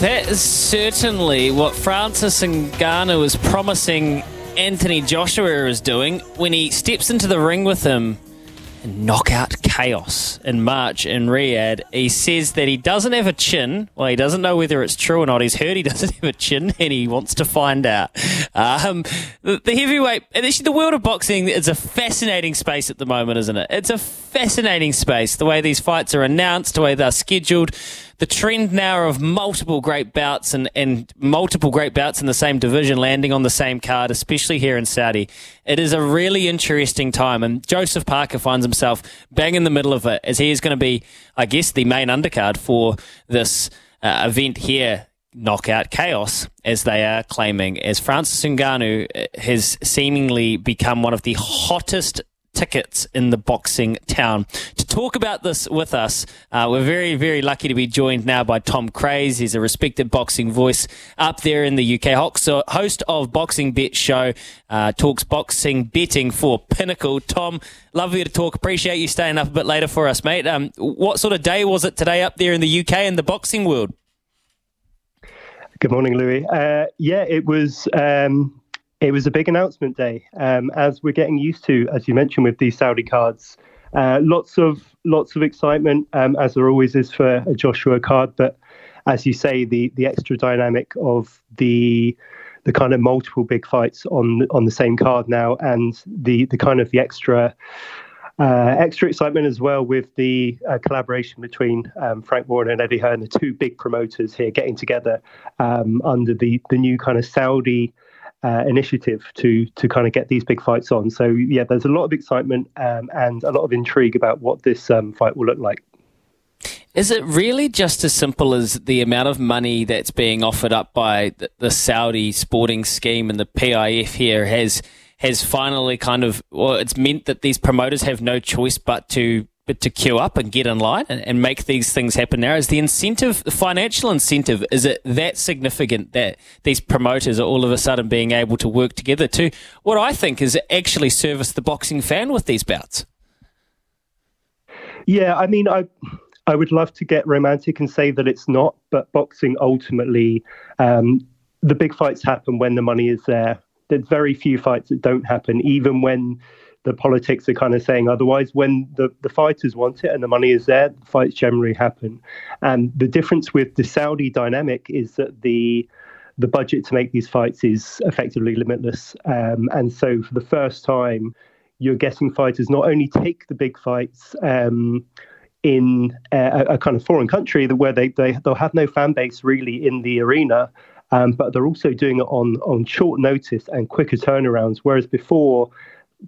That is certainly what Francis Ngannou is promising Anthony Joshua is doing when he steps into the ring with him and knockout chaos in March in Riyadh. He says that he doesn't have a chin. Well, he doesn't know whether it's true or not. He's heard he doesn't have a chin and he wants to find out. Um, the, the heavyweight, actually the world of boxing is a fascinating space at the moment, isn't it? It's a fascinating space. The way these fights are announced, the way they're scheduled the trend now of multiple great bouts and, and multiple great bouts in the same division landing on the same card, especially here in Saudi. It is a really interesting time, and Joseph Parker finds himself bang in the middle of it as he is going to be, I guess, the main undercard for this uh, event here knockout chaos, as they are claiming, as Francis Ngannou has seemingly become one of the hottest tickets in the boxing town. To talk about this with us, uh, we're very, very lucky to be joined now by Tom Craze. He's a respected boxing voice up there in the UK. host of Boxing Bet Show, uh, talks boxing betting for Pinnacle. Tom, lovely to talk. Appreciate you staying up a bit later for us, mate. Um, what sort of day was it today up there in the UK in the boxing world? Good morning, Louis. Uh, yeah, it was. Um it was a big announcement day, um, as we're getting used to, as you mentioned, with these Saudi cards. Uh, lots of lots of excitement, um, as there always is for a Joshua card. But as you say, the the extra dynamic of the the kind of multiple big fights on on the same card now, and the the kind of the extra uh, extra excitement as well with the uh, collaboration between um, Frank Warren and Eddie Hearn, the two big promoters here, getting together um, under the the new kind of Saudi uh, initiative to to kind of get these big fights on. So yeah, there's a lot of excitement um, and a lot of intrigue about what this um, fight will look like. Is it really just as simple as the amount of money that's being offered up by the, the Saudi sporting scheme and the PIF here has has finally kind of well, it's meant that these promoters have no choice but to but to queue up and get in line and, and, make these things happen now? Is the incentive, the financial incentive, is it that significant that these promoters are all of a sudden being able to work together to what I think is actually service the boxing fan with these bouts? Yeah, I mean, I. I would love to get romantic and say that it's not, but boxing ultimately, um, the big fights happen when the money is there. There's very few fights that don't happen, even when the politics are kind of saying otherwise. When the, the fighters want it and the money is there, the fights generally happen. And the difference with the Saudi dynamic is that the the budget to make these fights is effectively limitless. Um, and so for the first time, you're getting fighters not only take the big fights um, in a, a, kind of foreign country where they, they, they'll have no fan base really in the arena, um, but they're also doing it on, on short notice and quicker turnarounds. Whereas before,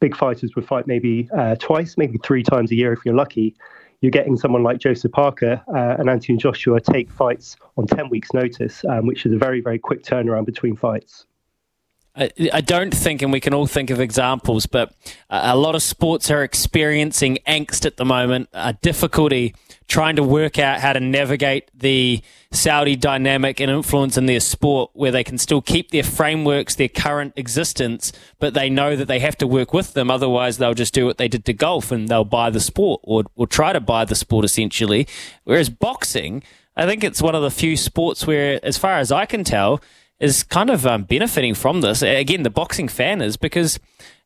big fighters would fight maybe uh, twice, maybe three times a year if you're lucky. You're getting someone like Joseph Parker uh, and Anthony Joshua take fights on 10 weeks' notice, um, which is a very, very quick turnaround between fights. I, don't think, and we can all think of examples, but a lot of sports are experiencing angst at the moment, a difficulty trying to work out how to navigate the Saudi dynamic and influence in their sport where they can still keep their frameworks, their current existence, but they know that they have to work with them. Otherwise, they'll just do what they did to golf and they'll buy the sport or, or try to buy the sport essentially. Whereas boxing, I think it's one of the few sports where, as far as I can tell, is kind of um, benefiting from this. Again, the boxing fan is because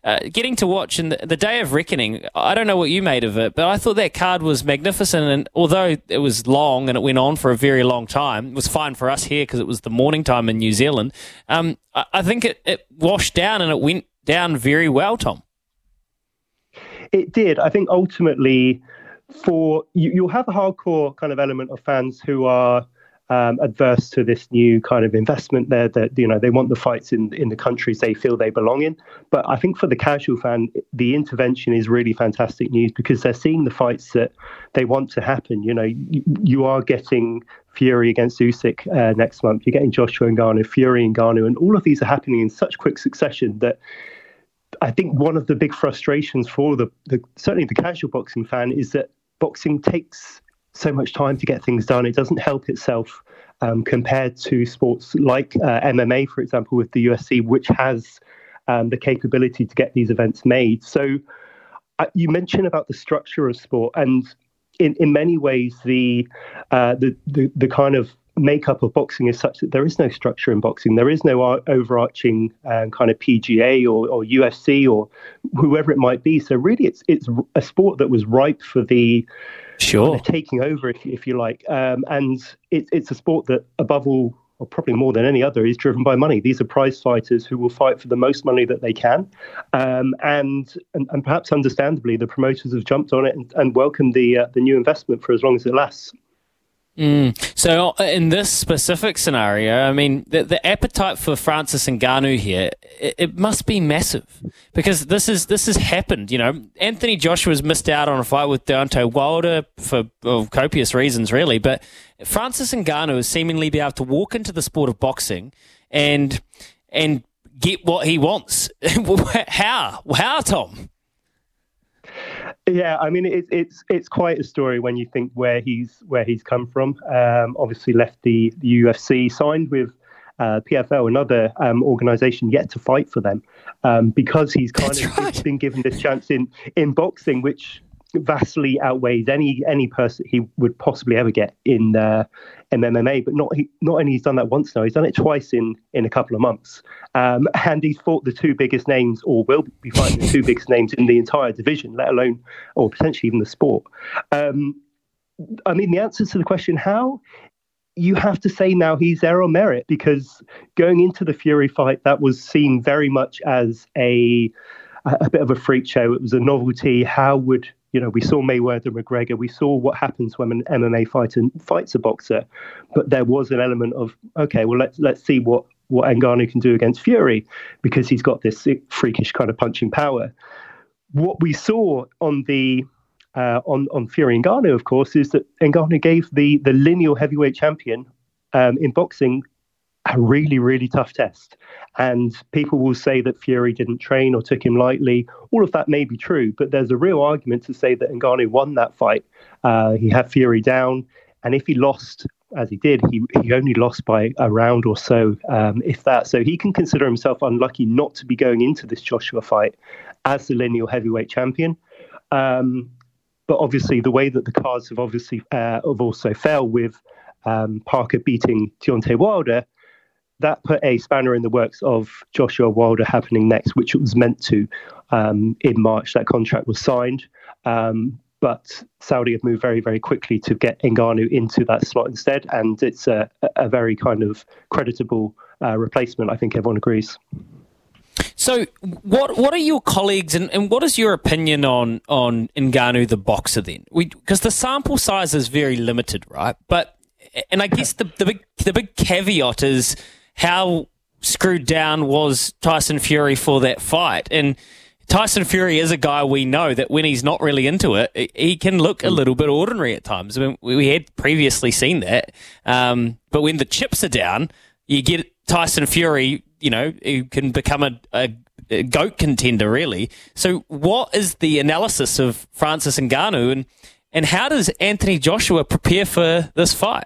uh, getting to watch in the, the, Day of Reckoning. I don't know what you made of it, but I thought that card was magnificent. And although it was long and it went on for a very long time, it was fine for us here because it was the morning time in New Zealand. Um, I, I, think it, it washed down and it went down very well, Tom. It did. I think ultimately, for you, you'll have a hardcore kind of element of fans who are um, adverse to this new kind of investment there that you know they want the fights in in the countries they feel they belong in but i think for the casual fan the intervention is really fantastic news because they're seeing the fights that they want to happen you know you, you are getting Fury against Usyk uh, next month. You're getting Joshua and Ngannou, Fury and Ngannou, and all of these are happening in such quick succession that I think one of the big frustrations for the, the certainly the casual boxing fan is that boxing takes so much time to get things done. It doesn't help itself um, compared to sports like uh, MMA, for example, with the UFC, which has um, the capability to get these events made. So uh, you mentioned about the structure of sport, and in, in many ways, the, uh, the, the the kind of makeup of boxing is such that there is no structure in boxing. There is no overarching um, kind of PGA or, or UFC or whoever it might be. So really, it's it's a sport that was ripe for the sure kind of taking over, if, if you like. Um, and it, it's a sport that, above all, or probably more than any other, is driven by money. These are prize fighters who will fight for the most money that they can. Um, and, and, and perhaps understandably, the promoters have jumped on it and, and welcomed the uh, the new investment for as long as it lasts. Mm. So, uh, in this specific scenario, I mean, the, the appetite for Francis Ngannou here, it, it, must be massive because this is this has happened. You know, Anthony Joshua's missed out on a fight with Deontay Wilder for well, copious reasons, really. But Francis and Ngannou has seemingly be able to walk into the sport of boxing and and get what he wants. How? How, Tom? Yeah, I mean it, it's it's quite a story when you think where he's where he's come from. Um, obviously, left the, the UFC, signed with uh, PFL, another um, organization yet to fight for them, um, because he's kind That's of right. been given this chance in in boxing, which vastly outweighs any any person he would possibly ever get in uh, in MMA. But not he, not only he's done that once now, he's done it twice in in a couple of months, um, and he's fought the two biggest names, or will be fighting the two biggest names in the entire division, let alone or potentially even the sport. Um, I mean, the answer to the question how. You have to say now he's there on merit because going into the Fury fight, that was seen very much as a a bit of a freak show. It was a novelty. How would you know, we saw Mayweather McGregor. We saw what happens when an MMA fighter fights a boxer, but there was an element of okay, well let's let's see what what Ngannou can do against Fury because he's got this freakish kind of punching power. What we saw on the uh, on on Fury Ngannou, of course, is that Ngannou gave the the lineal heavyweight champion um, in boxing a really, really tough test. And people will say that Fury didn't train or took him lightly. All of that may be true, but there's a real argument to say that Ngannou won that fight. Uh, he had Fury down, and if he lost, as he did, he, he only lost by a round or so, um, if that. So he can consider himself unlucky not to be going into this Joshua fight as the lineal heavyweight champion. Um, but obviously, the way that the cards have obviously uh, have also fell with um, Parker beating Deontay Wilder, that put a spanner in the works of Joshua Wilder happening next, which it was meant to um, in March. That contract was signed. Um, but Saudi have moved very, very quickly to get Ngannou into that slot instead, and it's a, a very kind of creditable uh, replacement. I think everyone agrees. So, what what are your colleagues and, and what is your opinion on on Ngannou the boxer then? Because the sample size is very limited, right? But and I guess the, the big the big caveat is how screwed down was Tyson Fury for that fight. And Tyson Fury is a guy we know that when he's not really into it, he can look a little bit ordinary at times. I mean, we had previously seen that. Um, but when the chips are down, you get Tyson Fury, you know, who can become a, a, a goat contender, really. So, what is the analysis of Francis Ngannou, and, and how does Anthony Joshua prepare for this fight?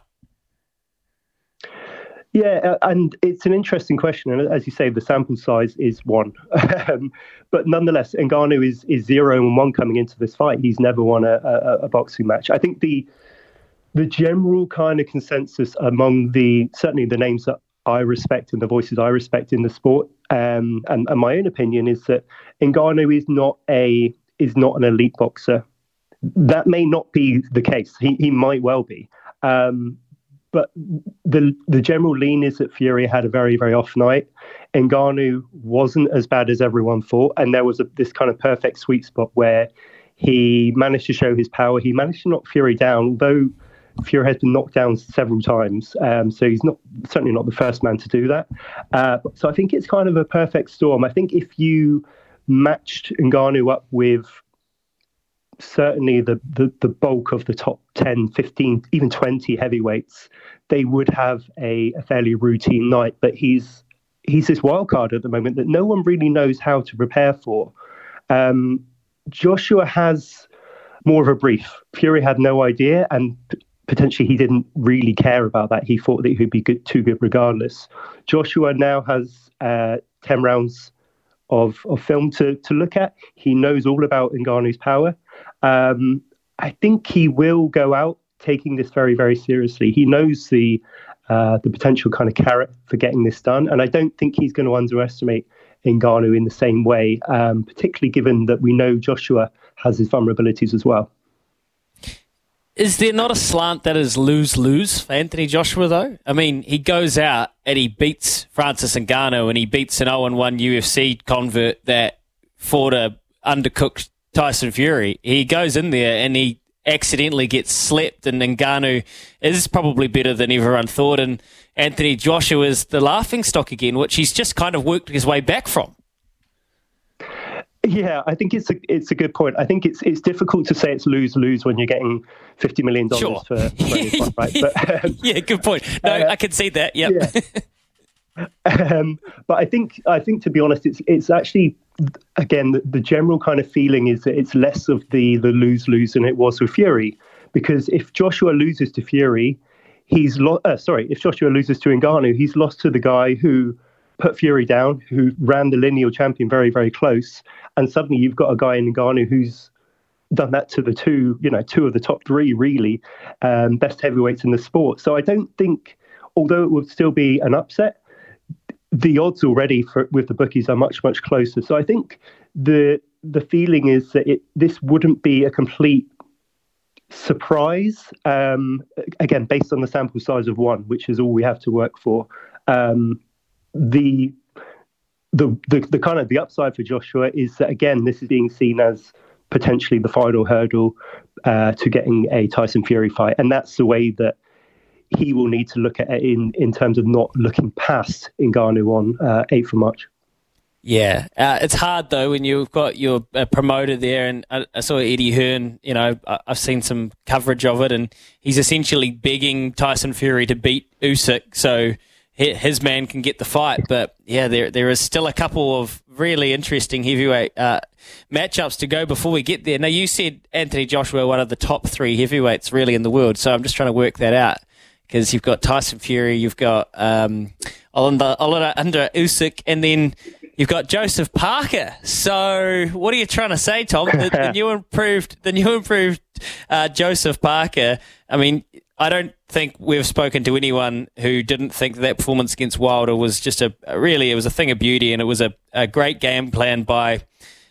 Yeah, uh, and it's an interesting question, and as you say, the sample size is one, um, but nonetheless, Ngannou is is zero and one coming into this fight. He's never won a, a, a boxing match. I think the the general kind of consensus among the certainly the names that I respect and the voices I respect in the sport, um, and, and my own opinion is that Ngannou is not a is not an elite boxer. That may not be the case. He he might well be. Um, but the the general lean is that Fury had a very very off night. Ngannou wasn't as bad as everyone thought, and there was a, this kind of perfect sweet spot where he managed to show his power. He managed to knock Fury down, although Fury has been knocked down several times. Um, so he's not certainly not the first man to do that. Uh, so I think it's kind of a perfect storm. I think if you matched Ngannou up with certainly the, the, the bulk of the top 10, 15, even 20 heavyweights, they would have a, a fairly routine night. But he's he's this wild card at the moment that no one really knows how to prepare for. Um, Joshua has more of a brief. Fury had no idea, and p- potentially he didn't really care about that. He thought that he would be good, too good regardless. Joshua now has uh, 10 rounds of, of film to, to look at. He knows all about Ngannou's power. Um, I think he will go out taking this very, very seriously. He knows the uh, the potential kind of carrot for getting this done, and I don't think he's going to underestimate Ngannou in the same way, um, particularly given that we know Joshua has his vulnerabilities as well. Is there not a slant that is lose lose for Anthony Joshua though? I mean, he goes out and he beats Francis Ngannou and he beats an 0 1 UFC convert that fought a undercooked Tyson Fury. He goes in there and he accidentally gets slept, and Ngannou is probably better than everyone thought, and Anthony Joshua is the laughing stock again, which he's just kind of worked his way back from. Yeah, I think it's a it's a good point. I think it's it's difficult to say it's lose lose when you're getting fifty million dollars sure. for, for right? But, um, yeah, good point. No, uh, I can see that. Yep. Yeah. um, but I think I think to be honest, it's it's actually again the, the, general kind of feeling is that it's less of the the lose lose than it was with Fury, because if Joshua loses to Fury, he's lo- uh, sorry, if Joshua loses to Ngannou, he's lost to the guy who put Fury down, who ran the lineal champion very very close, and suddenly you've got a guy in Ngannou who's done that to the two, you know, two of the top three really um, best heavyweights in the sport. So I don't think, although it would still be an upset, the odds already for, with the bookies are much much closer. So I think the the feeling is that it, this wouldn't be a complete surprise. Um, again, based on the sample size of one, which is all we have to work for. Um, the, the the the kind of the upside for Joshua is that again, this is being seen as potentially the final hurdle uh, to getting a Tyson Fury fight, and that's the way that he will need to look at it in, in terms of not looking past Ngannou on uh, 8th of March. Yeah, uh, it's hard though when you've got your uh, promoter there, and I, I, saw Eddie Hearn. You know, I, have seen some coverage of it, and he's essentially begging Tyson Fury to beat Usyk so his man can get the fight. But yeah, there there is still a couple of really interesting heavyweight uh, matchups to go before we get there. Now, you said Anthony Joshua, one of the top three heavyweights really in the world, so I'm just trying to work that out because you've got Tyson Fury, you've got um, under Usyk, and then you've got Joseph Parker. So, what are you trying to say, Tom? The, the new improved, the new improved uh, Joseph Parker. I mean, I don't think we've spoken to anyone who didn't think that performance against Wilder was just a, a really it was a thing of beauty, and it was a, a great game plan by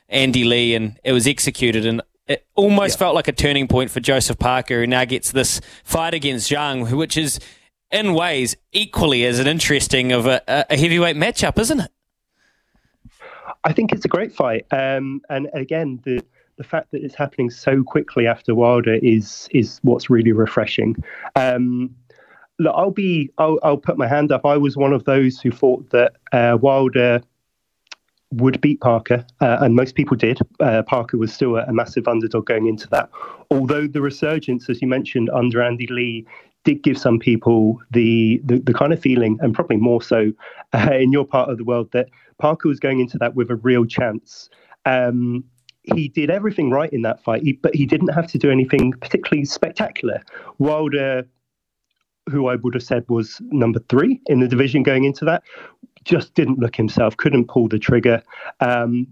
Andy Lee, and it was executed. And it almost yeah. felt like a turning point for Joseph Parker, who now gets this fight against Zhang, which is in ways equally as an interesting of a, a heavyweight matchup, isn't it? I think it's a great fight, um, and again, the the fact that it's happening so quickly after Wilder is is what's really refreshing. Um, look, I'll be I'll, I'll, put my hand up. I was one of those who thought that uh, Wilder would beat Parker, uh, and most people did. Uh, Parker was still a, a, massive underdog going into that. Although the resurgence, as you mentioned, under Andy Lee, did give some people the the, the kind of feeling, and probably more so uh, in your part of the world, that Parker was going into that with a real chance. Um, he did everything right in that fight, but he didn't have to do anything particularly spectacular. Wilder who I would have said was number three in the division going into that, just didn't look himself, couldn't pull the trigger. Um,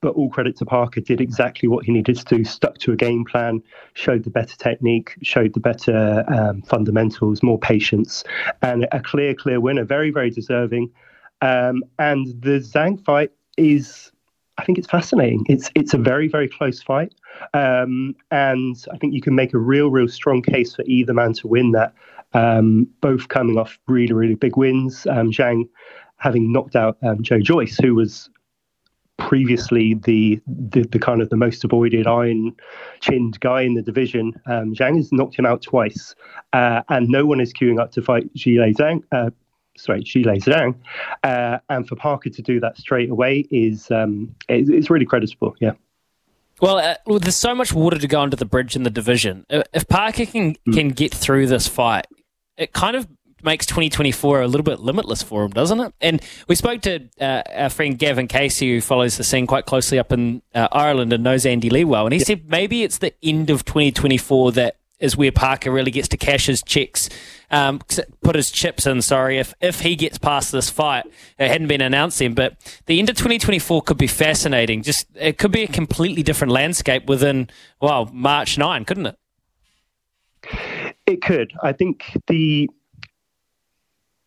but all credit to Parker, did exactly what he needed to do, stuck to a game plan, showed the better technique, showed the better um, fundamentals, more patience, and a clear, clear winner, very, very deserving. Um, and the Zhang fight is, I think it's fascinating. It's it's a very, very close fight. Um, and I think you can make a real, real strong case for either man to win that. Um, both coming off really, really big wins. Um, Zhang having knocked out um, Joe Joyce, who was previously the, the, the kind of the most avoided iron chinned guy in the division. Um, Zhang has knocked him out twice, uh, and no one is queuing up to fight Zhilei Zhang. Uh, sorry, Zhilei Zhang, uh, and for Parker to do that straight away is um, it's really creditable. Yeah. Well, uh, there's so much water to go under the bridge in the division. If Parker can mm. can get through this fight, it kind of makes 2024 a little bit limitless for him, doesn't it? And we spoke to uh, our friend Gavin Casey, who follows the scene quite closely up in uh, Ireland and knows Andy Lee well, and he said maybe it's the end of 2024 that is where Parker really gets to cash his checks, um, put his chips in. Sorry, if if he gets past this fight, it hadn't been announced then, but the end of 2024 could be fascinating. Just it could be a completely different landscape within well March 9, couldn't it? It could. I think the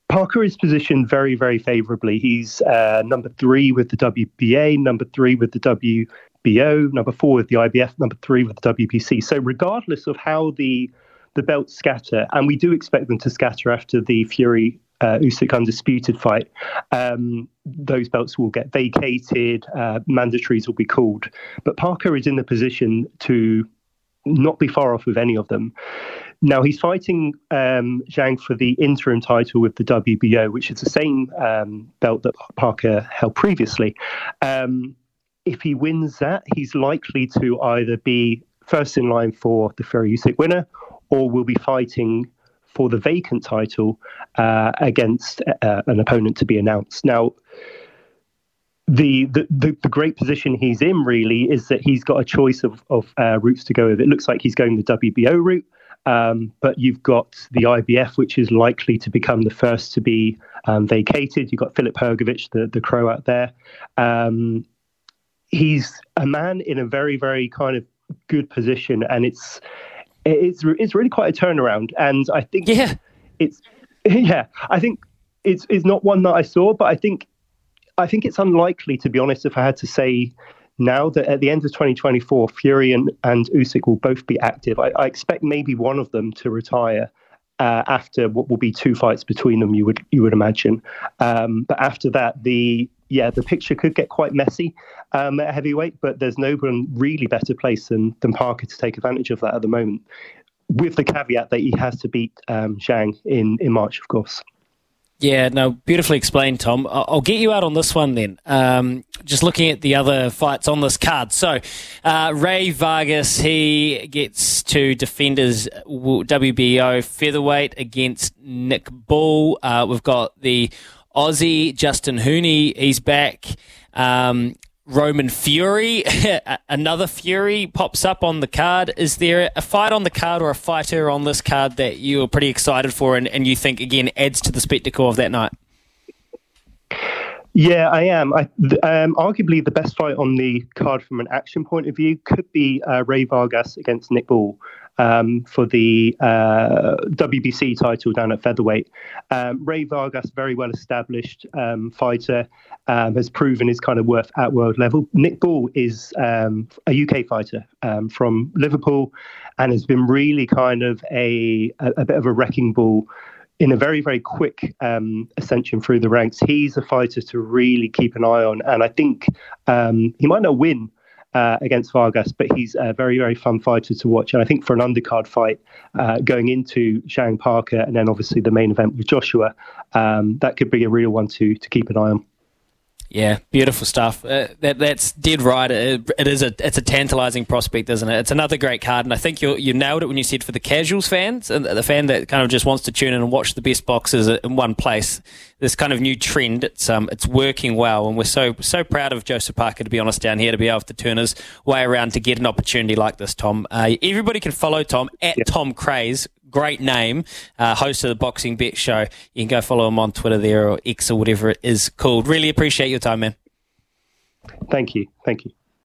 Parker is positioned very, very favorably. He's uh, number three with the WBA, number three with the WBO, number four with the IBF, number three with the WBC. So, regardless of how the the belts scatter, and we do expect them to scatter after the Fury uh, Usyk undisputed fight, um, those belts will get vacated, uh, mandatories will be called. But Parker is in the position to not be far off with any of them. Now he's fighting um, Zhang for the interim title with the WBO, which is the same um, belt that Parker held previously. Um, if he wins that, he's likely to either be first in line for the Fury Usyk winner, or will be fighting for the vacant title uh, against uh, an opponent to be announced. Now, the, the, the, the, great position he's in really is that he's got a choice of, of uh, routes to go with. It looks like he's going the WBO route, um, but you've got the IBF, which is likely to become the first to be um, vacated. You've got Filip Hrgovic, the, the Croat out there. Um, he's a man in a very, very kind of good position, and it's it's it's really quite a turnaround. And I think yeah, it's yeah, I think it's it's not one that I saw, but I think I think it's unlikely, to be honest, if I had to say now that at the end of 2024, Fury and, and Usyk will both be active. I, I expect maybe one of them to retire uh, after what will be two fights between them. You would you would imagine, um, but after that, the yeah, the picture could get quite messy um, at heavyweight. But there's no one really better place than than Parker to take advantage of that at the moment, with the caveat that he has to beat um, Zhang in in March, of course. Yeah, no, beautifully explained, Tom. I'll get you out on this one then. Um, just looking at the other fights on this card. So, uh, Rey Vargas, he gets to defend his WBO featherweight against Nick Bull. Uh, we've got the Aussie Justin Huni, he's back. Um, Roman Fury, another Fury pops up on the card. Is there a fight on the card or a fighter on this card that you're pretty excited for and, and you think, again, adds to the spectacle of that night? Yeah, I am. I, um, arguably, the best fight on the card from an action point of view could be uh, Rey Vargas against Nick Bull um, for the uh, WBC title down at featherweight. Um, Rey Vargas, very well established um, fighter, um, has proven his kind of worth at world level. Nick Bull is um, a UK fighter from Liverpool and has been really kind of a, a, a bit of a wrecking ball in a very, very quick um, ascension through the ranks. He's a fighter to really keep an eye on. And I think um, he might not win uh, against Vargas, but he's a very, very fun fighter to watch. And I think for an undercard fight uh, going into Zhang Parker and then obviously the main event with Joshua, um, that could be a real one to to keep an eye on. Yeah, beautiful stuff. Uh, that that's dead right. It, it is a it's a tantalising prospect, isn't it? It's another great card, and I think you you nailed it when you said for the casuals fans and the fan that kind of just wants to tune in and watch the best boxes in one place. This kind of new trend, it's um it's working well, and we're so so proud of Joseph Parker to be honest down here to be able to turn his way around to get an opportunity like this. Tom, uh, everybody can follow Tom at yeah. Tom Craze great name, uh, host of the Boxing Bet Show. You can go follow him on Twitter there or X or whatever it is called. Really appreciate your time, man. Thank you. Thank you.